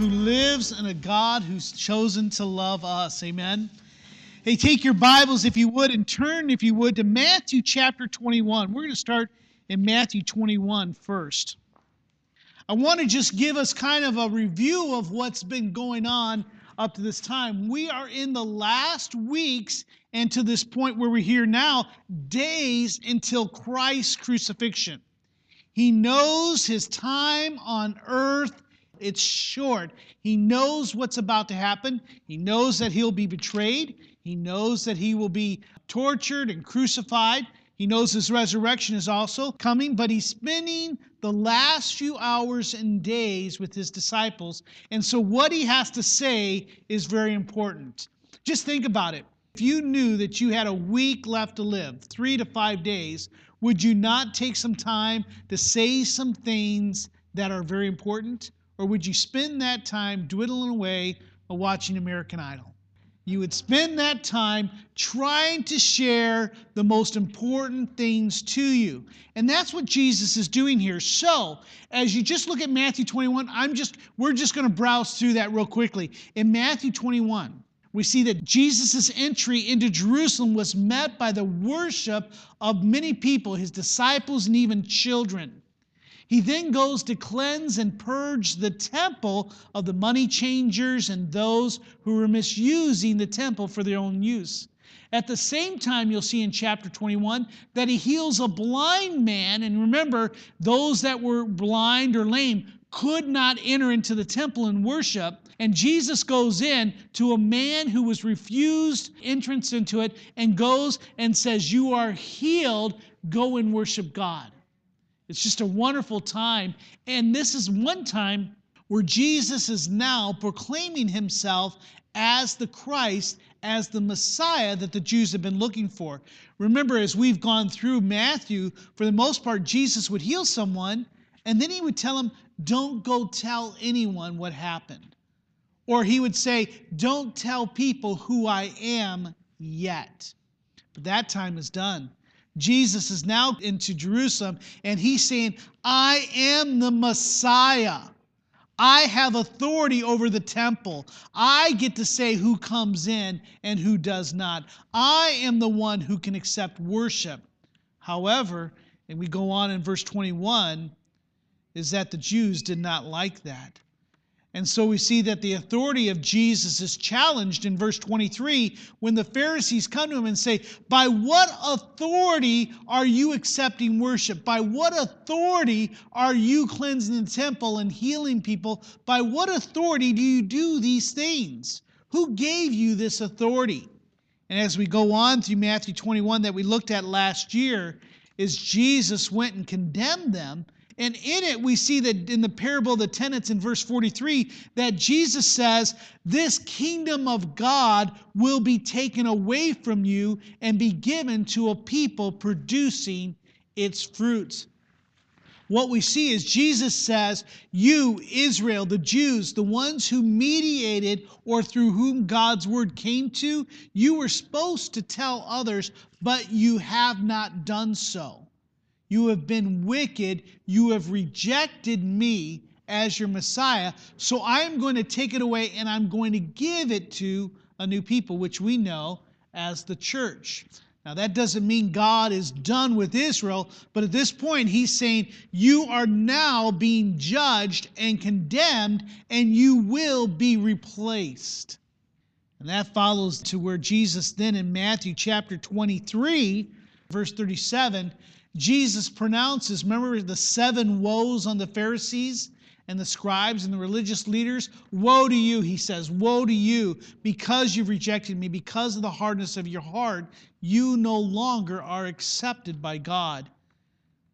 who lives and a God who's chosen to love us. Amen. Hey, take your Bibles, if you would, and turn, if you would, to Matthew chapter 21. We're going to start in Matthew 21 first. I want to just give us kind of a review of what's been going on up to this time. We are in the last weeks and to this point where we're here now, days until Christ's crucifixion. He knows his time on earth it's short. He knows what's about to happen. He knows that he'll be betrayed. He knows that he will be tortured and crucified. He knows his resurrection is also coming, but he's spending the last few hours and days with his disciples. And so, what he has to say is very important. Just think about it. If you knew that you had a week left to live, three to five days, would you not take some time to say some things that are very important? Or would you spend that time dwindling away while watching American Idol? You would spend that time trying to share the most important things to you. And that's what Jesus is doing here. So, as you just look at Matthew 21, I'm just we're just going to browse through that real quickly. In Matthew 21, we see that Jesus' entry into Jerusalem was met by the worship of many people, his disciples, and even children. He then goes to cleanse and purge the temple of the money changers and those who were misusing the temple for their own use. At the same time, you'll see in chapter 21 that he heals a blind man. And remember, those that were blind or lame could not enter into the temple and worship. And Jesus goes in to a man who was refused entrance into it and goes and says, You are healed, go and worship God. It's just a wonderful time. And this is one time where Jesus is now proclaiming himself as the Christ, as the Messiah that the Jews have been looking for. Remember, as we've gone through Matthew, for the most part, Jesus would heal someone and then he would tell them, Don't go tell anyone what happened. Or he would say, Don't tell people who I am yet. But that time is done. Jesus is now into Jerusalem and he's saying, I am the Messiah. I have authority over the temple. I get to say who comes in and who does not. I am the one who can accept worship. However, and we go on in verse 21, is that the Jews did not like that. And so we see that the authority of Jesus is challenged in verse 23 when the Pharisees come to him and say, By what authority are you accepting worship? By what authority are you cleansing the temple and healing people? By what authority do you do these things? Who gave you this authority? And as we go on through Matthew 21 that we looked at last year, is Jesus went and condemned them and in it, we see that in the parable of the tenants in verse 43, that Jesus says, This kingdom of God will be taken away from you and be given to a people producing its fruits. What we see is Jesus says, You, Israel, the Jews, the ones who mediated or through whom God's word came to, you were supposed to tell others, but you have not done so. You have been wicked. You have rejected me as your Messiah. So I am going to take it away and I'm going to give it to a new people, which we know as the church. Now, that doesn't mean God is done with Israel, but at this point, he's saying, You are now being judged and condemned, and you will be replaced. And that follows to where Jesus then in Matthew chapter 23, verse 37, Jesus pronounces, remember the seven woes on the Pharisees and the scribes and the religious leaders? Woe to you, he says, woe to you, because you've rejected me, because of the hardness of your heart, you no longer are accepted by God.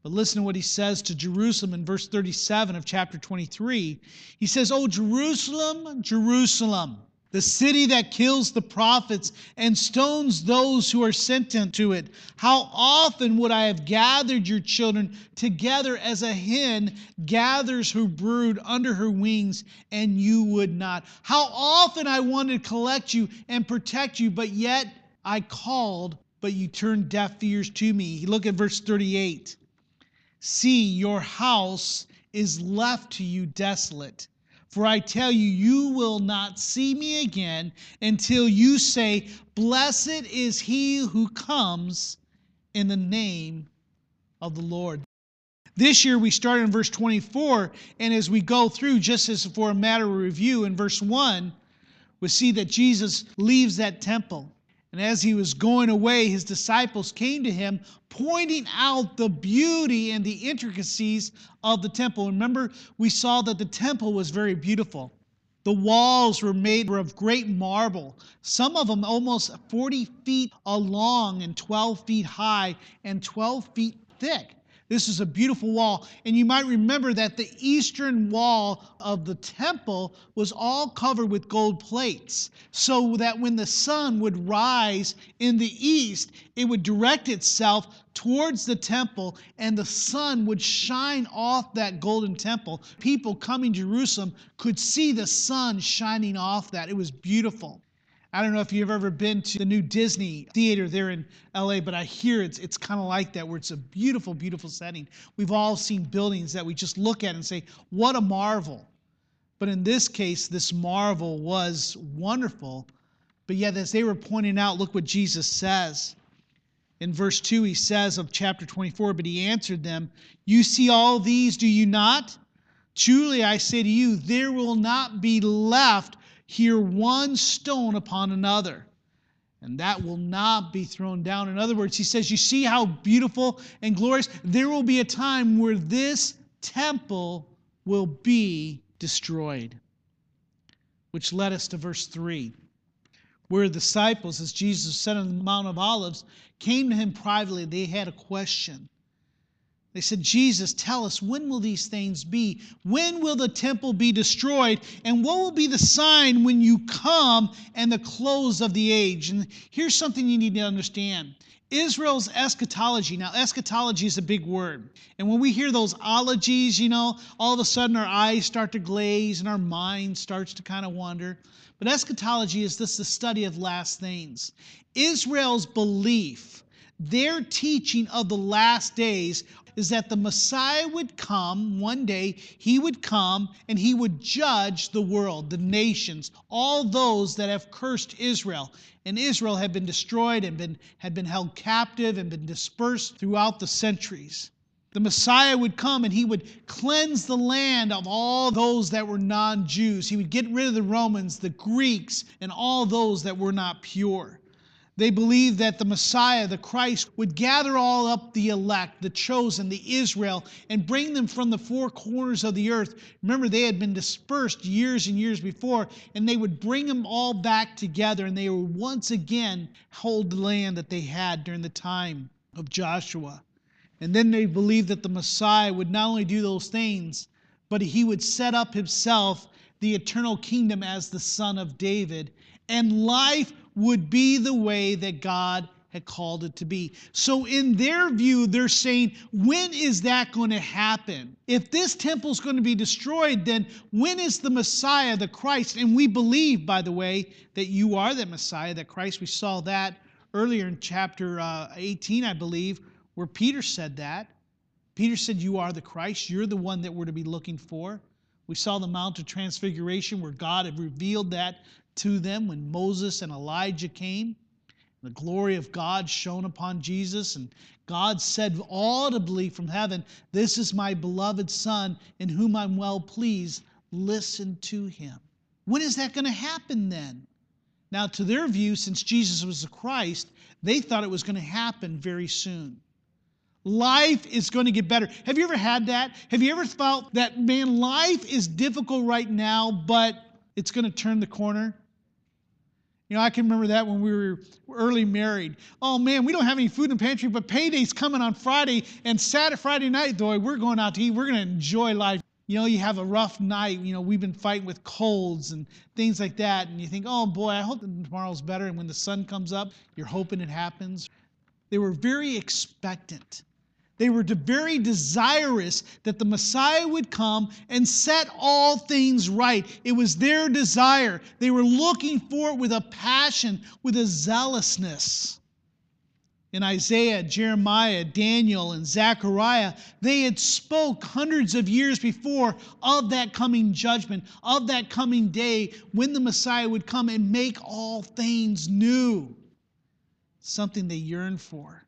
But listen to what he says to Jerusalem in verse 37 of chapter 23. He says, Oh, Jerusalem, Jerusalem, the city that kills the prophets and stones those who are sent into it. How often would I have gathered your children together as a hen gathers her brood under her wings, and you would not? How often I wanted to collect you and protect you, but yet I called, but you turned deaf ears to me. Look at verse 38. See, your house is left to you desolate. For I tell you, you will not see me again until you say, Blessed is he who comes in the name of the Lord. This year we started in verse 24, and as we go through, just as for a matter of review, in verse 1, we see that Jesus leaves that temple. And as he was going away, his disciples came to him, pointing out the beauty and the intricacies of the temple. Remember, we saw that the temple was very beautiful. The walls were made of great marble, some of them almost 40 feet long and 12 feet high and 12 feet thick. This is a beautiful wall. And you might remember that the eastern wall of the temple was all covered with gold plates, so that when the sun would rise in the east, it would direct itself towards the temple, and the sun would shine off that golden temple. People coming to Jerusalem could see the sun shining off that. It was beautiful. I don't know if you've ever been to the new Disney theater there in LA, but I hear it's, it's kind of like that, where it's a beautiful, beautiful setting. We've all seen buildings that we just look at and say, what a marvel. But in this case, this marvel was wonderful. But yet, as they were pointing out, look what Jesus says. In verse 2, he says of chapter 24, But he answered them, You see all these, do you not? Truly I say to you, there will not be left here one stone upon another, and that will not be thrown down. In other words, he says, You see how beautiful and glorious? There will be a time where this temple will be destroyed. Which led us to verse 3, where the disciples, as Jesus said on the Mount of Olives, came to him privately. They had a question. They said, Jesus, tell us, when will these things be? When will the temple be destroyed? And what will be the sign when you come and the close of the age? And here's something you need to understand Israel's eschatology. Now, eschatology is a big word. And when we hear those ologies, you know, all of a sudden our eyes start to glaze and our mind starts to kind of wander. But eschatology is this the study of last things. Israel's belief, their teaching of the last days is that the Messiah would come one day, he would come and he would judge the world, the nations, all those that have cursed Israel. And Israel had been destroyed and been, had been held captive and been dispersed throughout the centuries. The Messiah would come and he would cleanse the land of all those that were non Jews. He would get rid of the Romans, the Greeks, and all those that were not pure. They believed that the Messiah, the Christ, would gather all up the elect, the chosen, the Israel, and bring them from the four corners of the earth. Remember, they had been dispersed years and years before, and they would bring them all back together, and they would once again hold the land that they had during the time of Joshua. And then they believed that the Messiah would not only do those things, but he would set up himself the eternal kingdom as the son of David, and life would be the way that God had called it to be. So, in their view, they're saying, when is that going to happen? If this temple is going to be destroyed, then when is the Messiah, the Christ? And we believe, by the way, that you are the Messiah, that Christ. We saw that earlier in chapter uh, 18, I believe, where Peter said that. Peter said, You are the Christ. You're the one that we're to be looking for. We saw the Mount of Transfiguration where God had revealed that to them when Moses and Elijah came. The glory of God shone upon Jesus, and God said audibly from heaven, This is my beloved Son, in whom I'm well pleased. Listen to him. When is that going to happen then? Now, to their view, since Jesus was the Christ, they thought it was going to happen very soon. Life is going to get better. Have you ever had that? Have you ever felt that, man, life is difficult right now, but it's going to turn the corner? You know, I can remember that when we were early married. Oh man, we don't have any food in the pantry, but payday's coming on Friday, and Saturday, Friday night, though, we're going out to eat. We're going to enjoy life. you know, you have a rough night. You know, we've been fighting with colds and things like that. And you think, oh boy, I hope tomorrow's better. And when the sun comes up, you're hoping it happens. They were very expectant. They were very desirous that the Messiah would come and set all things right. It was their desire. They were looking for it with a passion, with a zealousness. In Isaiah, Jeremiah, Daniel, and Zechariah, they had spoke hundreds of years before of that coming judgment, of that coming day when the Messiah would come and make all things new. Something they yearned for.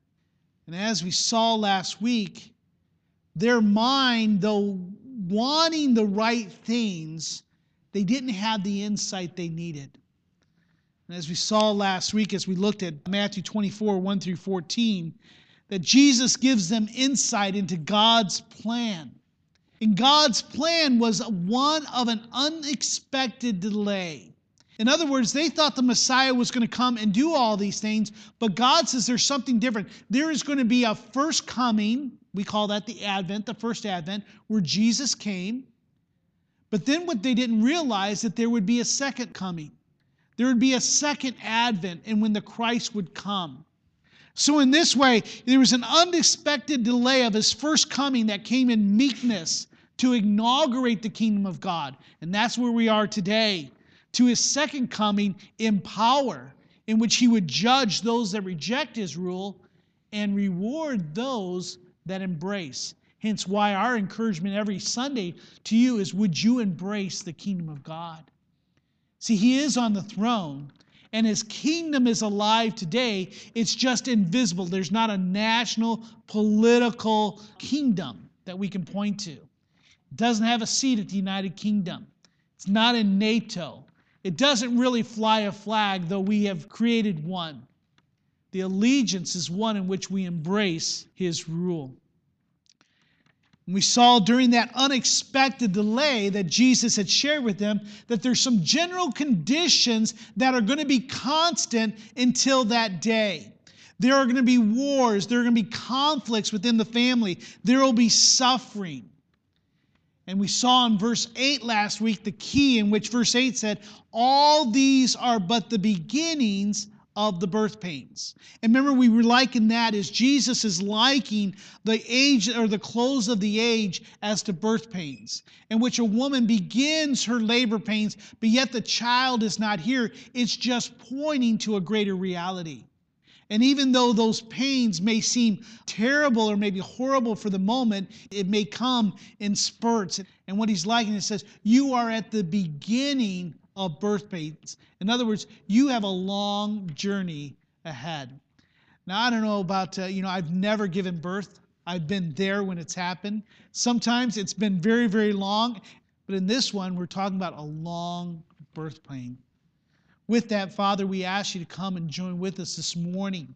And as we saw last week, their mind, though wanting the right things, they didn't have the insight they needed. And as we saw last week, as we looked at Matthew 24, 1 through 14, that Jesus gives them insight into God's plan. And God's plan was one of an unexpected delay. In other words, they thought the Messiah was going to come and do all these things, but God says there's something different. There is going to be a first coming, we call that the Advent, the first Advent, where Jesus came. But then what they didn't realize that there would be a second coming. There would be a second Advent, and when the Christ would come. So, in this way, there was an unexpected delay of his first coming that came in meekness to inaugurate the kingdom of God. And that's where we are today to his second coming in power, in which he would judge those that reject his rule and reward those that embrace. Hence, why our encouragement every Sunday to you is would you embrace the kingdom of God? See, he is on the throne, and his kingdom is alive today. It's just invisible. There's not a national political kingdom that we can point to. It doesn't have a seat at the United Kingdom. It's not in NATO. It doesn't really fly a flag, though we have created one. The allegiance is one in which we embrace his rule. And we saw during that unexpected delay that Jesus had shared with them that there's some general conditions that are going to be constant until that day. There are going to be wars, there are going to be conflicts within the family, there will be suffering. And we saw in verse 8 last week the key in which verse 8 said, All these are but the beginnings of the birth pains. And remember, we were liking that as Jesus is liking the age or the close of the age as to birth pains, in which a woman begins her labor pains, but yet the child is not here. It's just pointing to a greater reality. And even though those pains may seem terrible or maybe horrible for the moment, it may come in spurts. And what he's liking, it says, You are at the beginning of birth pains. In other words, you have a long journey ahead. Now, I don't know about, uh, you know, I've never given birth. I've been there when it's happened. Sometimes it's been very, very long. But in this one, we're talking about a long birth pain. With that, Father, we ask you to come and join with us this morning.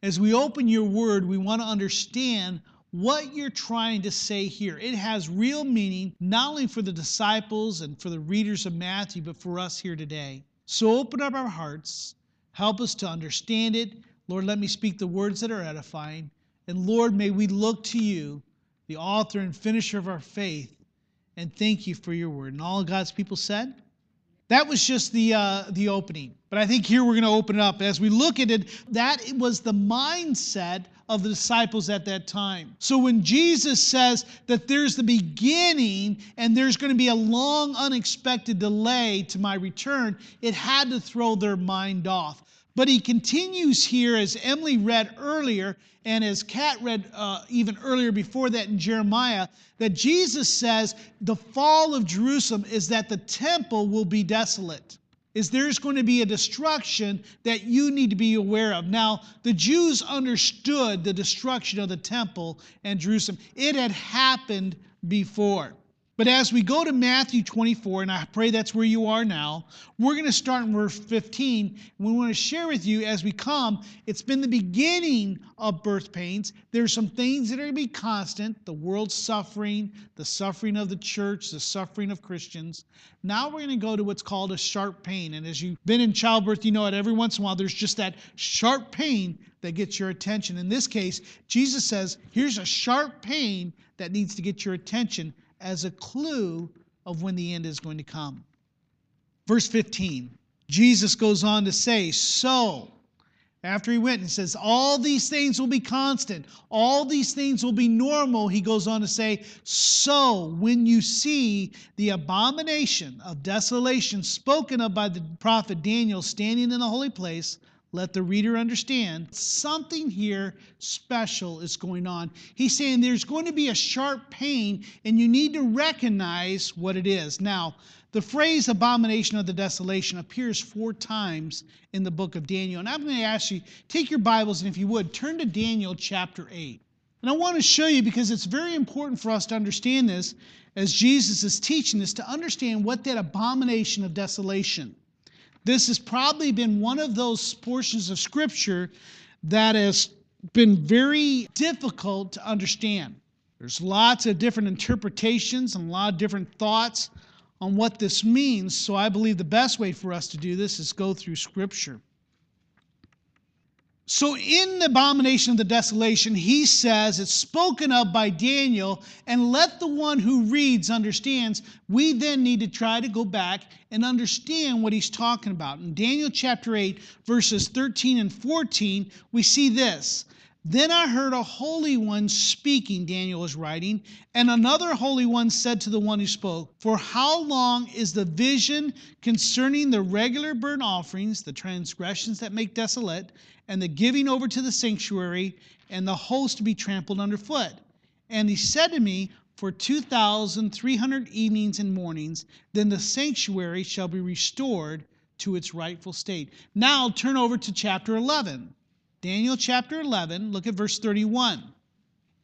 As we open your word, we want to understand what you're trying to say here. It has real meaning, not only for the disciples and for the readers of Matthew, but for us here today. So open up our hearts, help us to understand it. Lord, let me speak the words that are edifying. And Lord, may we look to you, the author and finisher of our faith, and thank you for your word. And all God's people said, that was just the, uh, the opening. But I think here we're going to open it up. As we look at it, that was the mindset of the disciples at that time. So when Jesus says that there's the beginning and there's going to be a long, unexpected delay to my return, it had to throw their mind off. But he continues here, as Emily read earlier, and as Kat read uh, even earlier before that in Jeremiah, that Jesus says the fall of Jerusalem is that the temple will be desolate. Is there's going to be a destruction that you need to be aware of. Now, the Jews understood the destruction of the temple and Jerusalem, it had happened before. But as we go to Matthew 24, and I pray that's where you are now, we're going to start in verse 15. And we want to share with you as we come, it's been the beginning of birth pains. There's some things that are going to be constant the world's suffering, the suffering of the church, the suffering of Christians. Now we're going to go to what's called a sharp pain. And as you've been in childbirth, you know it every once in a while, there's just that sharp pain that gets your attention. In this case, Jesus says, here's a sharp pain that needs to get your attention as a clue of when the end is going to come. Verse 15, Jesus goes on to say, So, after he went and says, All these things will be constant, all these things will be normal. He goes on to say, So when you see the abomination of desolation spoken of by the prophet Daniel standing in the holy place, let the reader understand something here special is going on. He's saying there's going to be a sharp pain, and you need to recognize what it is. Now, the phrase abomination of the desolation appears four times in the book of Daniel. And I'm going to ask you, take your Bibles, and if you would, turn to Daniel chapter 8. And I want to show you because it's very important for us to understand this as Jesus is teaching us to understand what that abomination of desolation. This has probably been one of those portions of Scripture that has been very difficult to understand. There's lots of different interpretations and a lot of different thoughts on what this means. So I believe the best way for us to do this is go through Scripture. So, in the abomination of the desolation, he says it's spoken of by Daniel, and let the one who reads understands. We then need to try to go back and understand what he's talking about. In Daniel chapter 8, verses 13 and 14, we see this then I heard a holy one speaking, Daniel is writing, and another holy one said to the one who spoke, For how long is the vision concerning the regular burnt offerings, the transgressions that make desolate, and the giving over to the sanctuary, and the host to be trampled underfoot? And he said to me, For 2,300 evenings and mornings, then the sanctuary shall be restored to its rightful state. Now turn over to chapter 11. Daniel chapter 11, look at verse 31.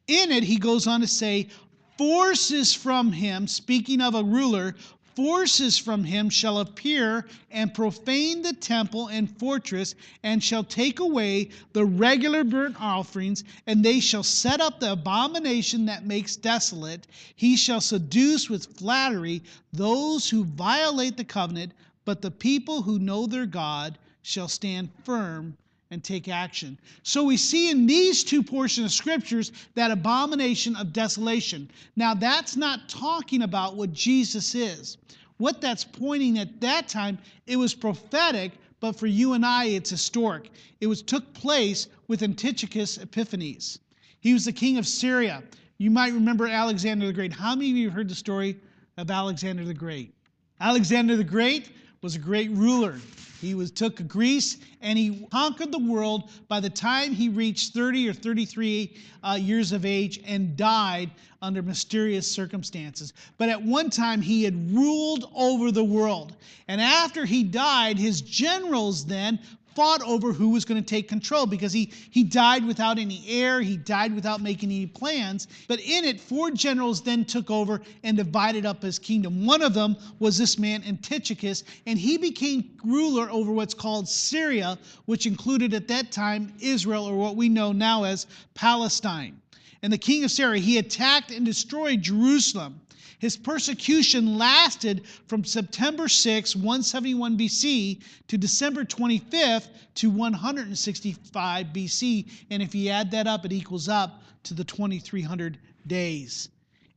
In it, he goes on to say, Forces from him, speaking of a ruler, forces from him shall appear and profane the temple and fortress, and shall take away the regular burnt offerings, and they shall set up the abomination that makes desolate. He shall seduce with flattery those who violate the covenant, but the people who know their God shall stand firm and take action. So we see in these two portions of scriptures that abomination of desolation. Now, that's not talking about what Jesus is. What that's pointing at that time, it was prophetic, but for you and I, it's historic. It was took place with Antiochus Epiphanes. He was the king of Syria. You might remember Alexander the Great. How many of you heard the story of Alexander the Great? Alexander the Great was a great ruler. He was took Greece and he conquered the world by the time he reached 30 or 33 uh, years of age and died under mysterious circumstances. But at one time he had ruled over the world. And after he died, his generals then fought over who was going to take control because he, he died without any heir, he died without making any plans. But in it, four generals then took over and divided up his kingdom. One of them was this man Antiochus, and he became ruler over what's called Syria, which included at that time Israel, or what we know now as Palestine. And the king of Syria, he attacked and destroyed Jerusalem. His persecution lasted from September 6, 171 BC, to December 25th to 165 BC. And if you add that up, it equals up to the 2300 days.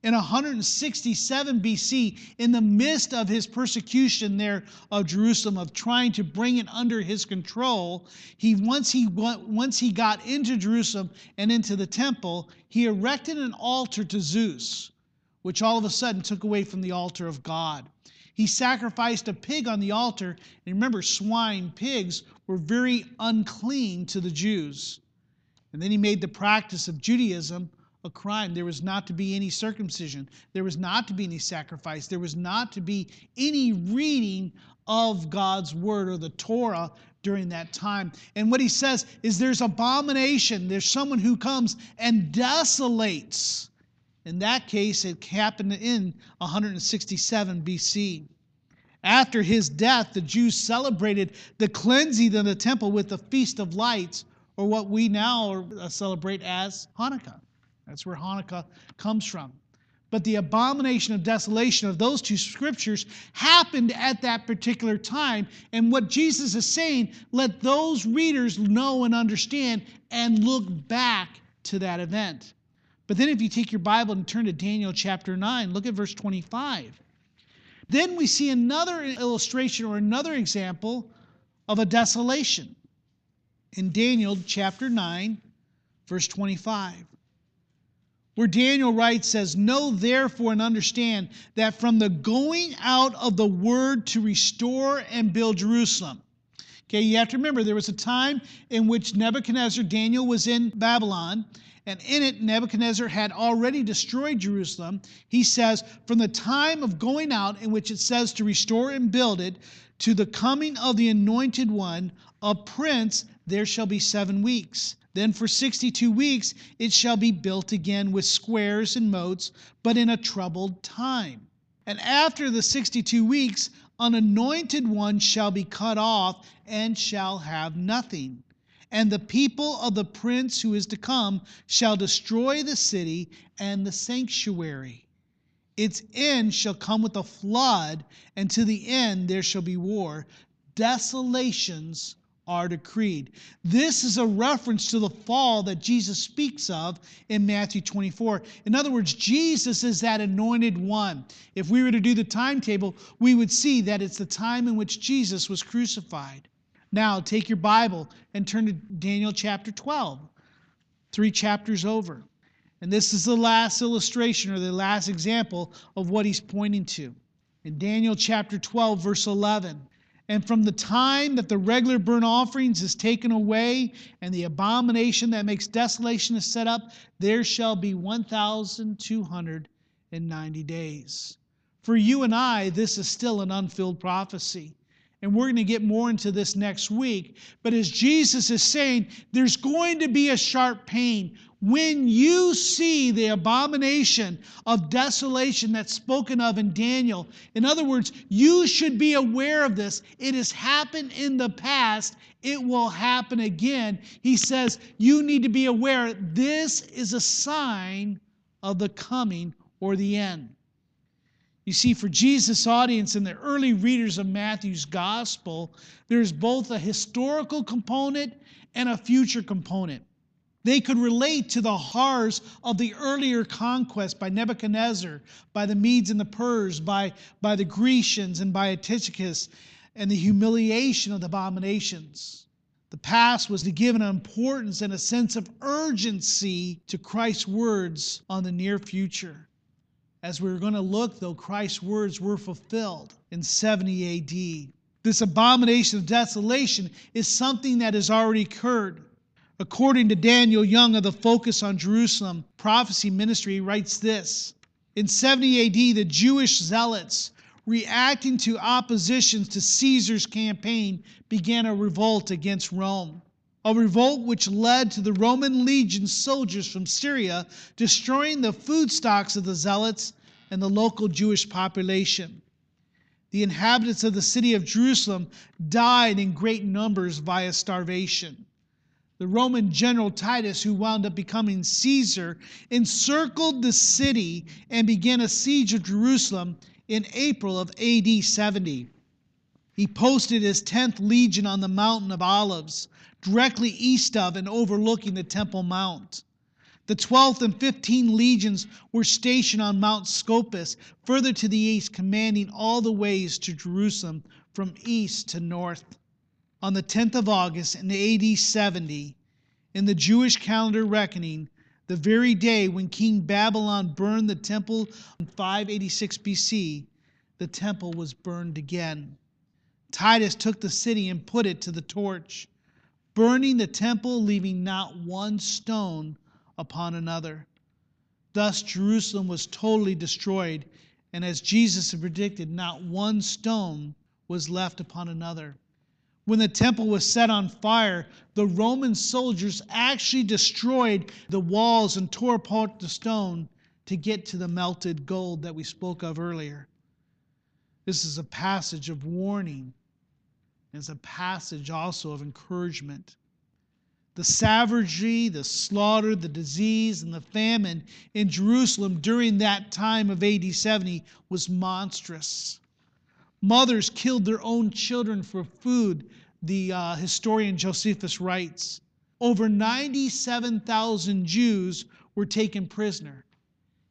In 167 BC, in the midst of his persecution there of Jerusalem, of trying to bring it under his control, he once he went, once he got into Jerusalem and into the temple, he erected an altar to Zeus which all of a sudden took away from the altar of God. He sacrificed a pig on the altar. And remember, swine, pigs were very unclean to the Jews. And then he made the practice of Judaism a crime. There was not to be any circumcision, there was not to be any sacrifice, there was not to be any reading of God's word or the Torah during that time. And what he says is there's abomination, there's someone who comes and desolates in that case, it happened in 167 BC. After his death, the Jews celebrated the cleansing of the temple with the Feast of Lights, or what we now uh, celebrate as Hanukkah. That's where Hanukkah comes from. But the abomination of desolation of those two scriptures happened at that particular time. And what Jesus is saying, let those readers know and understand and look back to that event. But then, if you take your Bible and turn to Daniel chapter 9, look at verse 25. Then we see another illustration or another example of a desolation in Daniel chapter 9, verse 25 where Daniel writes, says, Know therefore and understand that from the going out of the word to restore and build Jerusalem. Okay, you have to remember there was a time in which Nebuchadnezzar, Daniel was in Babylon, and in it Nebuchadnezzar had already destroyed Jerusalem. He says, From the time of going out, in which it says to restore and build it, to the coming of the anointed one, a prince, there shall be seven weeks. Then for 62 weeks it shall be built again with squares and moats, but in a troubled time. And after the 62 weeks, an anointed one shall be cut off and shall have nothing. And the people of the prince who is to come shall destroy the city and the sanctuary. Its end shall come with a flood, and to the end there shall be war. Desolations are decreed. This is a reference to the fall that Jesus speaks of in Matthew 24. In other words, Jesus is that anointed one. If we were to do the timetable, we would see that it's the time in which Jesus was crucified. Now, take your Bible and turn to Daniel chapter 12, three chapters over. And this is the last illustration or the last example of what he's pointing to. In Daniel chapter 12, verse 11. And from the time that the regular burnt offerings is taken away, and the abomination that makes desolation is set up, there shall be 1,290 days. For you and I, this is still an unfilled prophecy. And we're going to get more into this next week. But as Jesus is saying, there's going to be a sharp pain when you see the abomination of desolation that's spoken of in Daniel, in other words, you should be aware of this. It has happened in the past, it will happen again. He says, You need to be aware this is a sign of the coming or the end. You see, for Jesus' audience and the early readers of Matthew's gospel, there's both a historical component and a future component. They could relate to the horrors of the earlier conquest by Nebuchadnezzar, by the Medes and the Purs, by, by the Grecians and by Antiochus, and the humiliation of the abominations. The past was to give an importance and a sense of urgency to Christ's words on the near future. As we are going to look, though, Christ's words were fulfilled in 70 AD. This abomination of desolation is something that has already occurred. According to Daniel Young of the Focus on Jerusalem Prophecy Ministry, writes this In 70 AD, the Jewish zealots, reacting to oppositions to Caesar's campaign, began a revolt against Rome. A revolt which led to the Roman legion soldiers from Syria destroying the food stocks of the zealots and the local Jewish population. The inhabitants of the city of Jerusalem died in great numbers via starvation the Roman general Titus, who wound up becoming Caesar, encircled the city and began a siege of Jerusalem in April of AD 70. He posted his 10th legion on the Mountain of Olives, directly east of and overlooking the Temple Mount. The 12th and 15th legions were stationed on Mount Scopus, further to the east, commanding all the ways to Jerusalem from east to north on the 10th of August in AD 70, in the Jewish calendar reckoning, the very day when King Babylon burned the temple in 586 BC, the temple was burned again. Titus took the city and put it to the torch, burning the temple, leaving not one stone upon another. Thus, Jerusalem was totally destroyed, and as Jesus had predicted, not one stone was left upon another. When the temple was set on fire, the Roman soldiers actually destroyed the walls and tore apart the stone to get to the melted gold that we spoke of earlier. This is a passage of warning. It's a passage also of encouragement. The savagery, the slaughter, the disease, and the famine in Jerusalem during that time of AD 70 was monstrous. Mothers killed their own children for food, the uh, historian Josephus writes. Over 97,000 Jews were taken prisoner,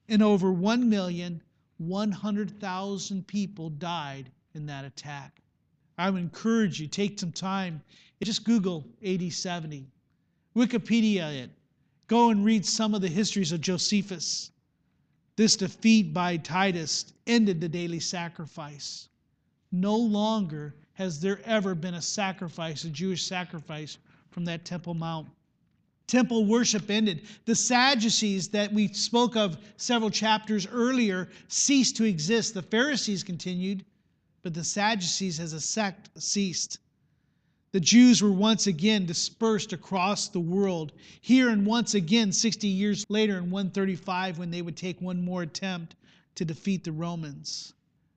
and over 1,100,000 people died in that attack. I would encourage you, take some time, just Google AD 70, Wikipedia it, go and read some of the histories of Josephus. This defeat by Titus ended the daily sacrifice. No longer has there ever been a sacrifice, a Jewish sacrifice, from that Temple Mount. Temple worship ended. The Sadducees that we spoke of several chapters earlier ceased to exist. The Pharisees continued, but the Sadducees as a sect ceased. The Jews were once again dispersed across the world. Here and once again, 60 years later in 135, when they would take one more attempt to defeat the Romans.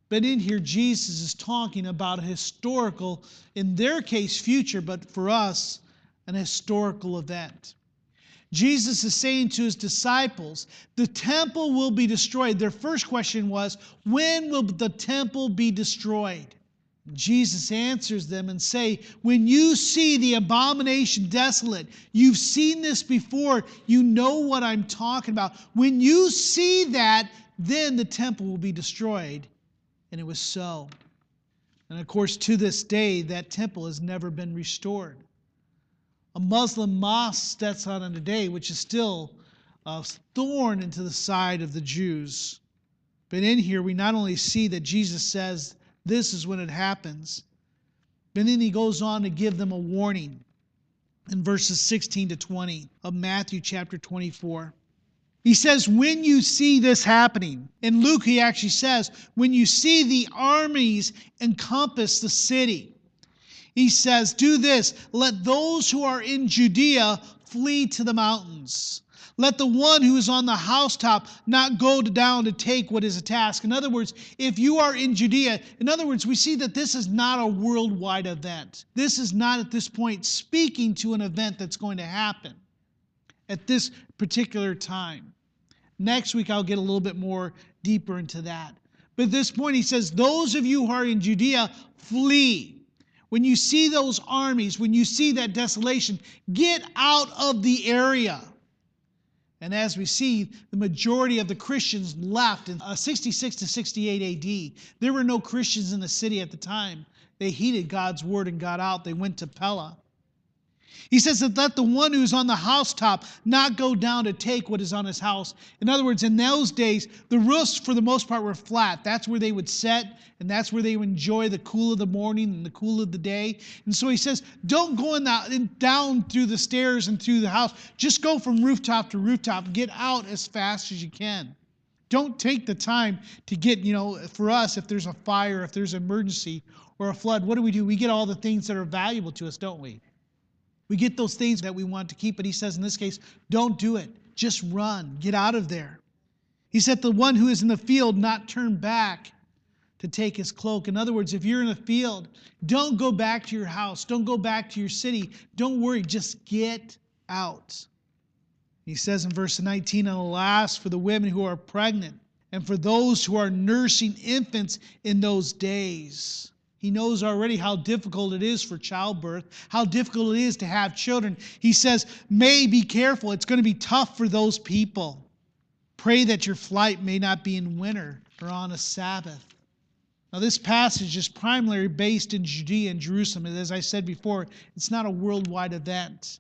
But in here, Jesus is talking about a historical, in their case, future, but for us, an historical event. Jesus is saying to his disciples, the temple will be destroyed. Their first question was, when will the temple be destroyed? Jesus answers them and say, "When you see the abomination desolate, you've seen this before, you know what I'm talking about. When you see that, then the temple will be destroyed." And it was so. And of course, to this day, that temple has never been restored. A Muslim mosque steps on today, which is still a thorn into the side of the Jews. But in here, we not only see that Jesus says this is when it happens. But then he goes on to give them a warning in verses 16 to 20 of Matthew chapter 24. He says, when you see this happening, in Luke, he actually says, when you see the armies encompass the city, he says, do this, let those who are in Judea flee to the mountains. Let the one who is on the housetop not go down to take what is a task. In other words, if you are in Judea, in other words, we see that this is not a worldwide event. This is not at this point speaking to an event that's going to happen at this particular time. Next week, I'll get a little bit more deeper into that. But at this point, he says, Those of you who are in Judea, flee. When you see those armies, when you see that desolation, get out of the area. And as we see, the majority of the Christians left in uh, 66 to 68 AD. There were no Christians in the city at the time. They heeded God's word and got out. They went to Pella. He says that let the one who's on the housetop not go down to take what is on his house. In other words, in those days, the roofs for the most part were flat. That's where they would set, and that's where they would enjoy the cool of the morning and the cool of the day. And so he says, don't go in the, down through the stairs and through the house. Just go from rooftop to rooftop. Get out as fast as you can. Don't take the time to get, you know, for us, if there's a fire, if there's an emergency or a flood, what do we do? We get all the things that are valuable to us, don't we? We get those things that we want to keep, but he says in this case, don't do it. Just run. Get out of there. He said, the one who is in the field not turn back to take his cloak. In other words, if you're in a field, don't go back to your house. Don't go back to your city. Don't worry. Just get out. He says in verse 19, and alas, for the women who are pregnant and for those who are nursing infants in those days. He knows already how difficult it is for childbirth, how difficult it is to have children. He says, May be careful. It's going to be tough for those people. Pray that your flight may not be in winter or on a Sabbath. Now, this passage is primarily based in Judea and Jerusalem. And as I said before, it's not a worldwide event.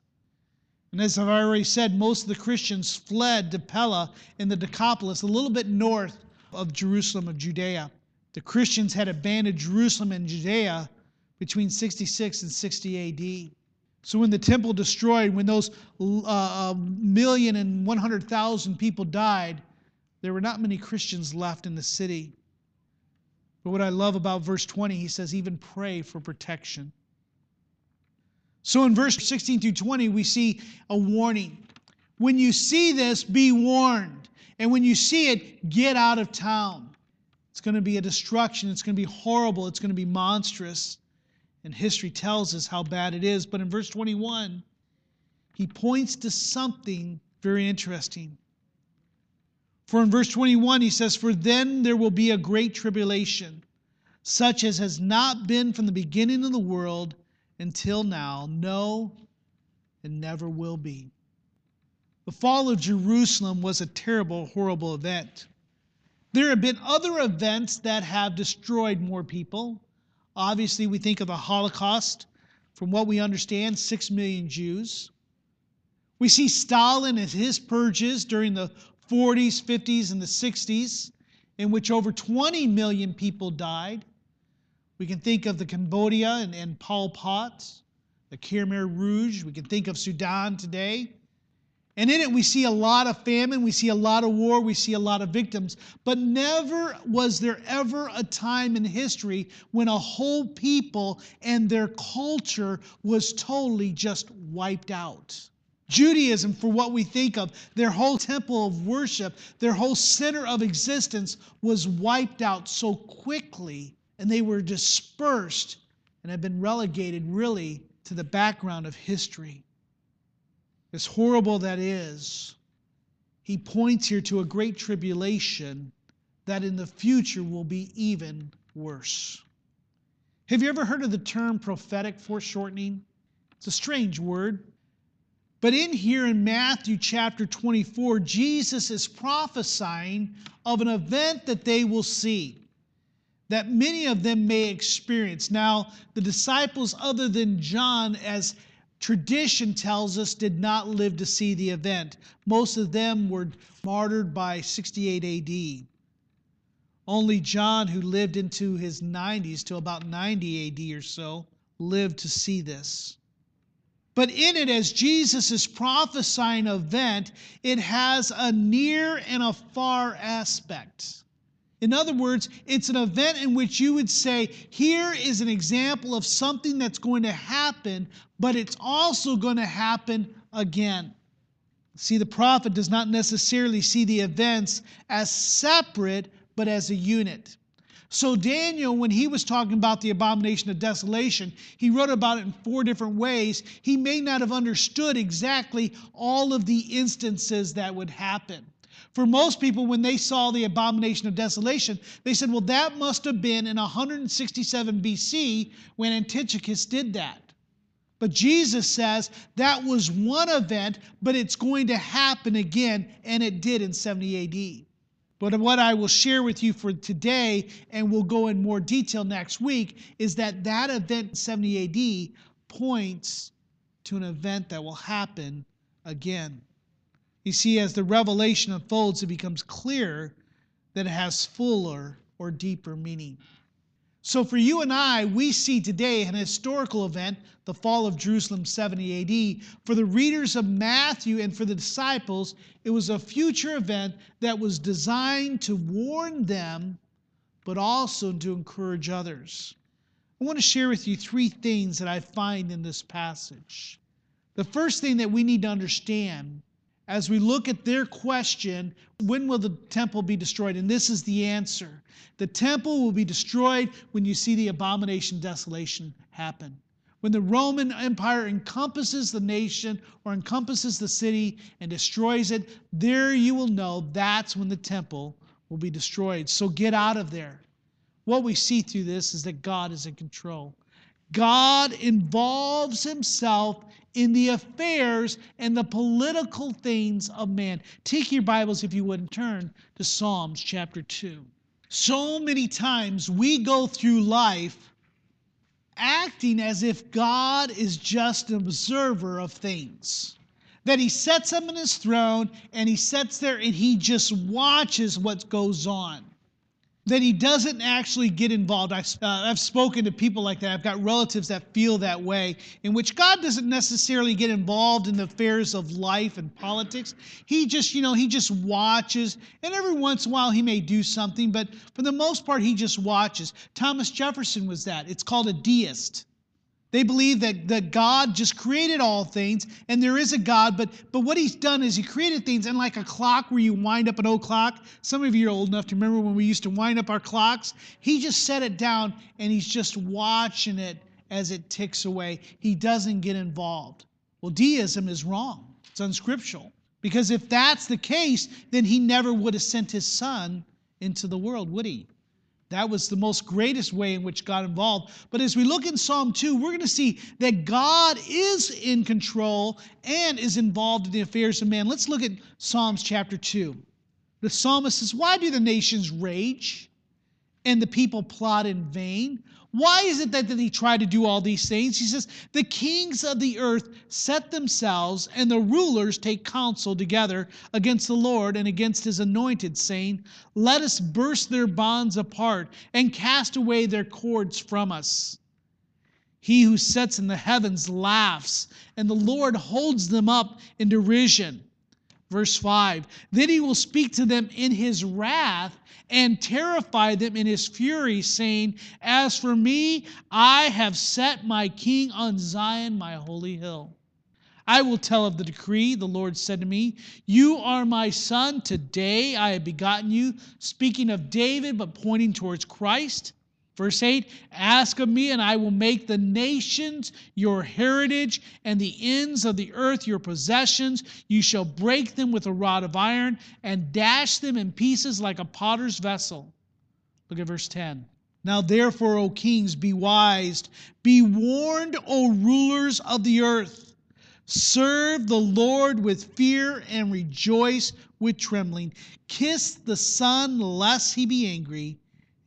And as I've already said, most of the Christians fled to Pella in the Decapolis, a little bit north of Jerusalem, of Judea. The Christians had abandoned Jerusalem and Judea between 66 and 60 AD. So when the temple destroyed, when those uh, million and 100,000 people died, there were not many Christians left in the city. But what I love about verse 20, he says, even pray for protection. So in verse 16 through 20, we see a warning. When you see this, be warned. And when you see it, get out of town. It's going to be a destruction. It's going to be horrible. It's going to be monstrous. And history tells us how bad it is. But in verse 21, he points to something very interesting. For in verse 21, he says, For then there will be a great tribulation, such as has not been from the beginning of the world until now, no, and never will be. The fall of Jerusalem was a terrible, horrible event. There have been other events that have destroyed more people. Obviously, we think of the Holocaust. From what we understand, six million Jews. We see Stalin and his purges during the 40s, 50s, and the 60s, in which over 20 million people died. We can think of the Cambodia and, and Pol Pot, the Khmer Rouge. We can think of Sudan today. And in it, we see a lot of famine, we see a lot of war, we see a lot of victims. But never was there ever a time in history when a whole people and their culture was totally just wiped out. Judaism, for what we think of, their whole temple of worship, their whole center of existence was wiped out so quickly, and they were dispersed and have been relegated really to the background of history as horrible that is, he points here to a great tribulation that in the future will be even worse. Have you ever heard of the term prophetic foreshortening? It's a strange word. But in here in Matthew chapter 24, Jesus is prophesying of an event that they will see, that many of them may experience. Now, the disciples, other than John, as tradition tells us did not live to see the event. Most of them were martyred by 68 AD. Only John, who lived into his 90s to about 90 AD or so, lived to see this. But in it, as Jesus is prophesying event, it has a near and a far aspect. In other words, it's an event in which you would say, here is an example of something that's going to happen, but it's also going to happen again. See, the prophet does not necessarily see the events as separate, but as a unit. So, Daniel, when he was talking about the abomination of desolation, he wrote about it in four different ways. He may not have understood exactly all of the instances that would happen. For most people, when they saw the abomination of desolation, they said, well, that must have been in 167 BC when Antiochus did that. But Jesus says that was one event, but it's going to happen again, and it did in 70 AD. But what I will share with you for today, and we'll go in more detail next week, is that that event in 70 AD points to an event that will happen again. You see, as the revelation unfolds, it becomes clear that it has fuller or deeper meaning. So, for you and I, we see today an historical event, the fall of Jerusalem 70 AD. For the readers of Matthew and for the disciples, it was a future event that was designed to warn them, but also to encourage others. I want to share with you three things that I find in this passage. The first thing that we need to understand as we look at their question, when will the temple be destroyed? And this is the answer the temple will be destroyed when you see the abomination desolation happen. When the Roman Empire encompasses the nation or encompasses the city and destroys it, there you will know that's when the temple will be destroyed. So get out of there. What we see through this is that God is in control. God involves himself in the affairs and the political things of man. Take your Bibles, if you would, and turn to Psalms chapter 2. So many times we go through life acting as if God is just an observer of things. That he sets him in his throne and he sits there and he just watches what goes on that he doesn't actually get involved. I've, uh, I've spoken to people like that. I've got relatives that feel that way, in which God doesn't necessarily get involved in the affairs of life and politics. He just, you know, he just watches, and every once in a while he may do something, but for the most part, he just watches. Thomas Jefferson was that. It's called a deist. They believe that, that God just created all things and there is a God, but, but what he's done is he created things, and like a clock where you wind up an old clock, some of you are old enough to remember when we used to wind up our clocks. He just set it down and he's just watching it as it ticks away. He doesn't get involved. Well, deism is wrong, it's unscriptural. Because if that's the case, then he never would have sent his son into the world, would he? That was the most greatest way in which God involved. But as we look in Psalm 2, we're going to see that God is in control and is involved in the affairs of man. Let's look at Psalms chapter 2. The psalmist says, Why do the nations rage and the people plot in vain? Why is it that, he tried to do all these things? He says, The kings of the earth set themselves, and the rulers take counsel together against the Lord and against his anointed, saying, Let us burst their bonds apart and cast away their cords from us. He who sits in the heavens laughs, and the Lord holds them up in derision. Verse 5 Then he will speak to them in his wrath and terrify them in his fury, saying, As for me, I have set my king on Zion, my holy hill. I will tell of the decree. The Lord said to me, You are my son. Today I have begotten you. Speaking of David, but pointing towards Christ. Verse 8 Ask of me, and I will make the nations your heritage, and the ends of the earth your possessions. You shall break them with a rod of iron, and dash them in pieces like a potter's vessel. Look at verse 10. Now therefore, O kings, be wise, be warned, O rulers of the earth. Serve the Lord with fear and rejoice with trembling. Kiss the Son, lest he be angry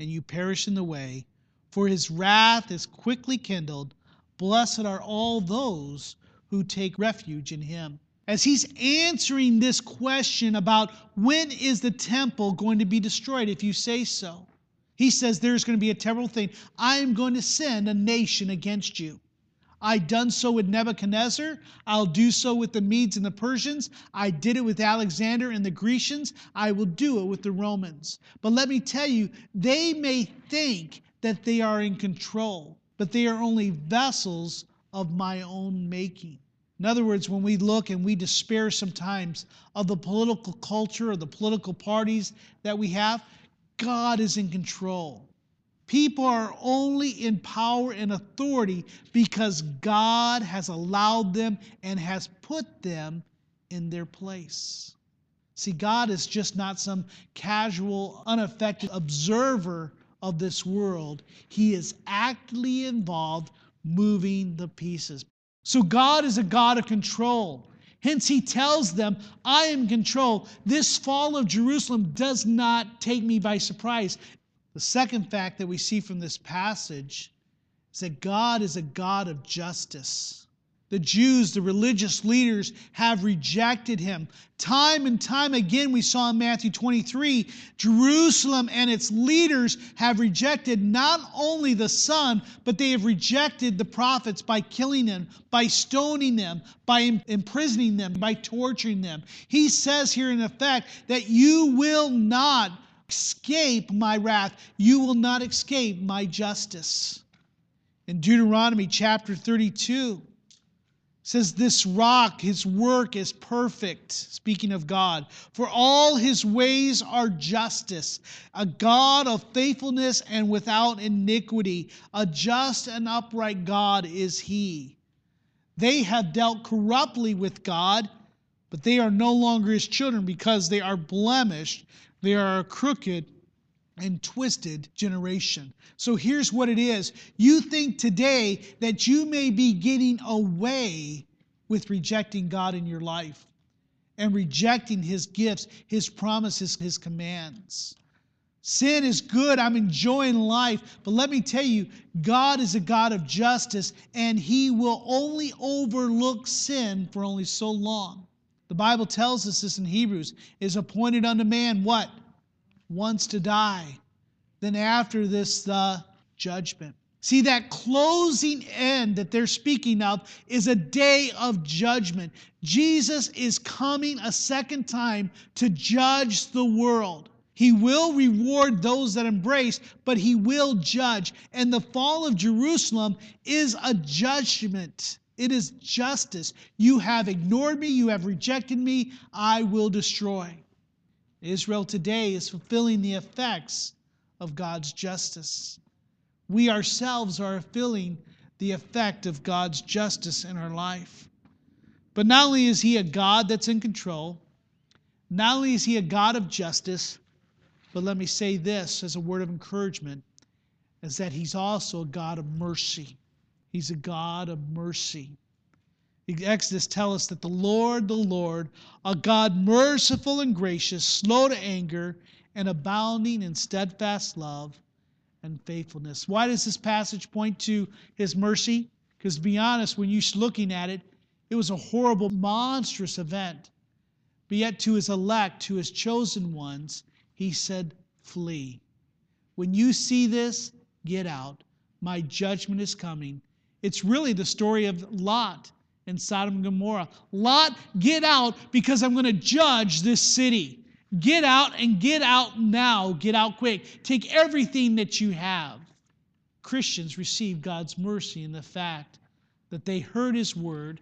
and you perish in the way, for his wrath is quickly kindled. Blessed are all those who take refuge in him. As he's answering this question about when is the temple going to be destroyed, if you say so, he says there's going to be a terrible thing. I am going to send a nation against you. I done so with Nebuchadnezzar. I'll do so with the Medes and the Persians. I did it with Alexander and the Grecians. I will do it with the Romans. But let me tell you, they may think that they are in control, but they are only vessels of my own making. In other words, when we look and we despair sometimes of the political culture or the political parties that we have, God is in control. People are only in power and authority because God has allowed them and has put them in their place. See, God is just not some casual, unaffected observer of this world. He is actively involved moving the pieces. So God is a God of control. Hence, he tells them, I am in control. This fall of Jerusalem does not take me by surprise. The second fact that we see from this passage is that God is a God of justice. The Jews, the religious leaders, have rejected him. Time and time again, we saw in Matthew 23, Jerusalem and its leaders have rejected not only the Son, but they have rejected the prophets by killing them, by stoning them, by imprisoning them, by torturing them. He says here, in effect, that you will not escape my wrath. You will not escape my justice. In Deuteronomy chapter 32, says this rock his work is perfect speaking of god for all his ways are justice a god of faithfulness and without iniquity a just and upright god is he they have dealt corruptly with god but they are no longer his children because they are blemished they are a crooked and twisted generation. So here's what it is you think today that you may be getting away with rejecting God in your life and rejecting His gifts, His promises, His commands. Sin is good. I'm enjoying life. But let me tell you, God is a God of justice, and He will only overlook sin for only so long. The Bible tells us this in Hebrews is appointed unto man what? Once to die. Then after this, the judgment. See, that closing end that they're speaking of is a day of judgment. Jesus is coming a second time to judge the world. He will reward those that embrace, but he will judge. And the fall of Jerusalem is a judgment. It is justice. You have ignored me, you have rejected me, I will destroy. Israel today is fulfilling the effects of God's justice. We ourselves are feeling the effect of God's justice in our life. But not only is He a God that's in control, not only is He a God of justice, But let me say this as a word of encouragement is that he's also a God of mercy. He's a God of mercy. Exodus tells us that the Lord, the Lord, a God merciful and gracious, slow to anger, and abounding in steadfast love and faithfulness. Why does this passage point to his mercy? Because to be honest, when you're looking at it, it was a horrible, monstrous event. But yet, to his elect, to his chosen ones, he said, Flee. When you see this, get out. My judgment is coming. It's really the story of Lot and Sodom and Gomorrah. Lot, get out because I'm going to judge this city. Get out and get out now. Get out quick. Take everything that you have. Christians receive God's mercy in the fact that they heard His word.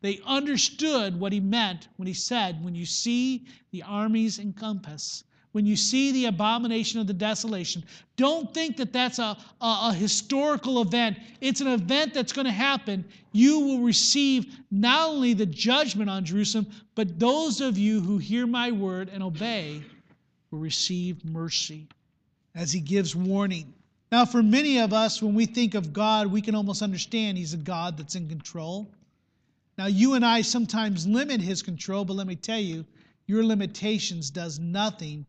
They understood what He meant when He said, When you see the armies encompass, when you see the abomination of the desolation, don't think that that's a, a, a historical event. It's an event that's going to happen. You will receive not only the judgment on Jerusalem, but those of you who hear my word and obey will receive mercy as he gives warning. Now, for many of us, when we think of God, we can almost understand he's a God that's in control. Now, you and I sometimes limit his control, but let me tell you, your limitations does nothing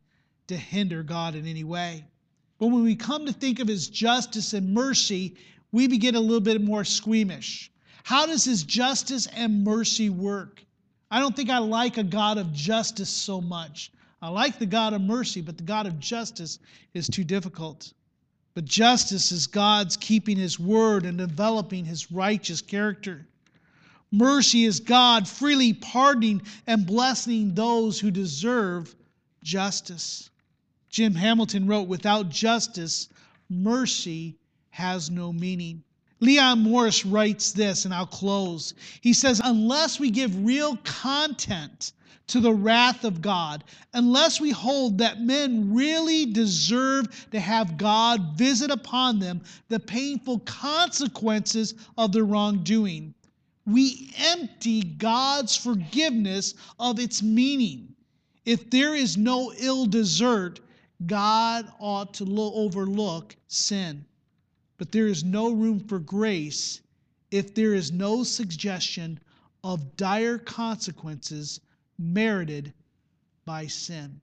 to hinder God in any way. But when we come to think of his justice and mercy, we begin a little bit more squeamish. How does his justice and mercy work? I don't think I like a God of justice so much. I like the God of mercy, but the God of justice is too difficult. But justice is God's keeping his word and developing his righteous character. Mercy is God freely pardoning and blessing those who deserve justice. Jim Hamilton wrote, Without justice, mercy has no meaning. Leon Morris writes this, and I'll close. He says, Unless we give real content to the wrath of God, unless we hold that men really deserve to have God visit upon them the painful consequences of their wrongdoing, we empty God's forgiveness of its meaning. If there is no ill desert, God ought to overlook sin. But there is no room for grace if there is no suggestion of dire consequences merited by sin.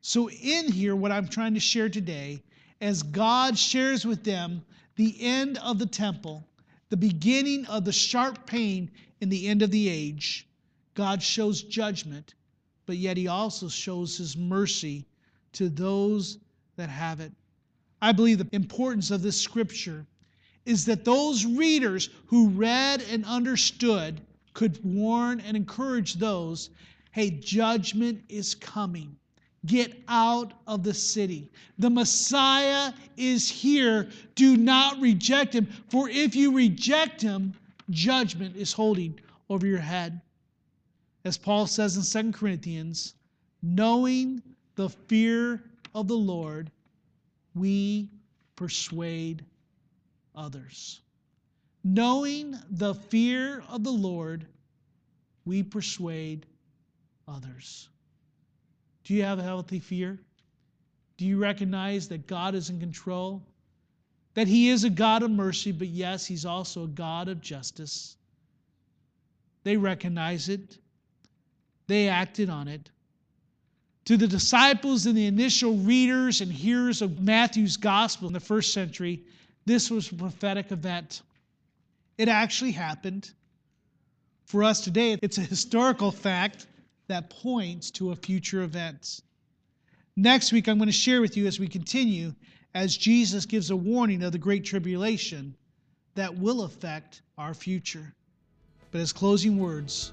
So, in here, what I'm trying to share today, as God shares with them the end of the temple, the beginning of the sharp pain in the end of the age, God shows judgment, but yet He also shows His mercy to those that have it. I believe the importance of this scripture is that those readers who read and understood could warn and encourage those hey, judgment is coming. Get out of the city. The Messiah is here. Do not reject him, for if you reject him, judgment is holding over your head. As Paul says in 2 Corinthians, knowing the fear of the Lord, we persuade others. Knowing the fear of the Lord, we persuade others. Do you have a healthy fear? Do you recognize that God is in control? That He is a God of mercy, but yes, He's also a God of justice. They recognize it, they acted on it to the disciples and the initial readers and hearers of Matthew's gospel in the first century, this was a prophetic event. It actually happened. For us today, it's a historical fact that points to a future event. Next week, I'm going to share with you as we continue, as Jesus gives a warning of the Great Tribulation that will affect our future. But as closing words,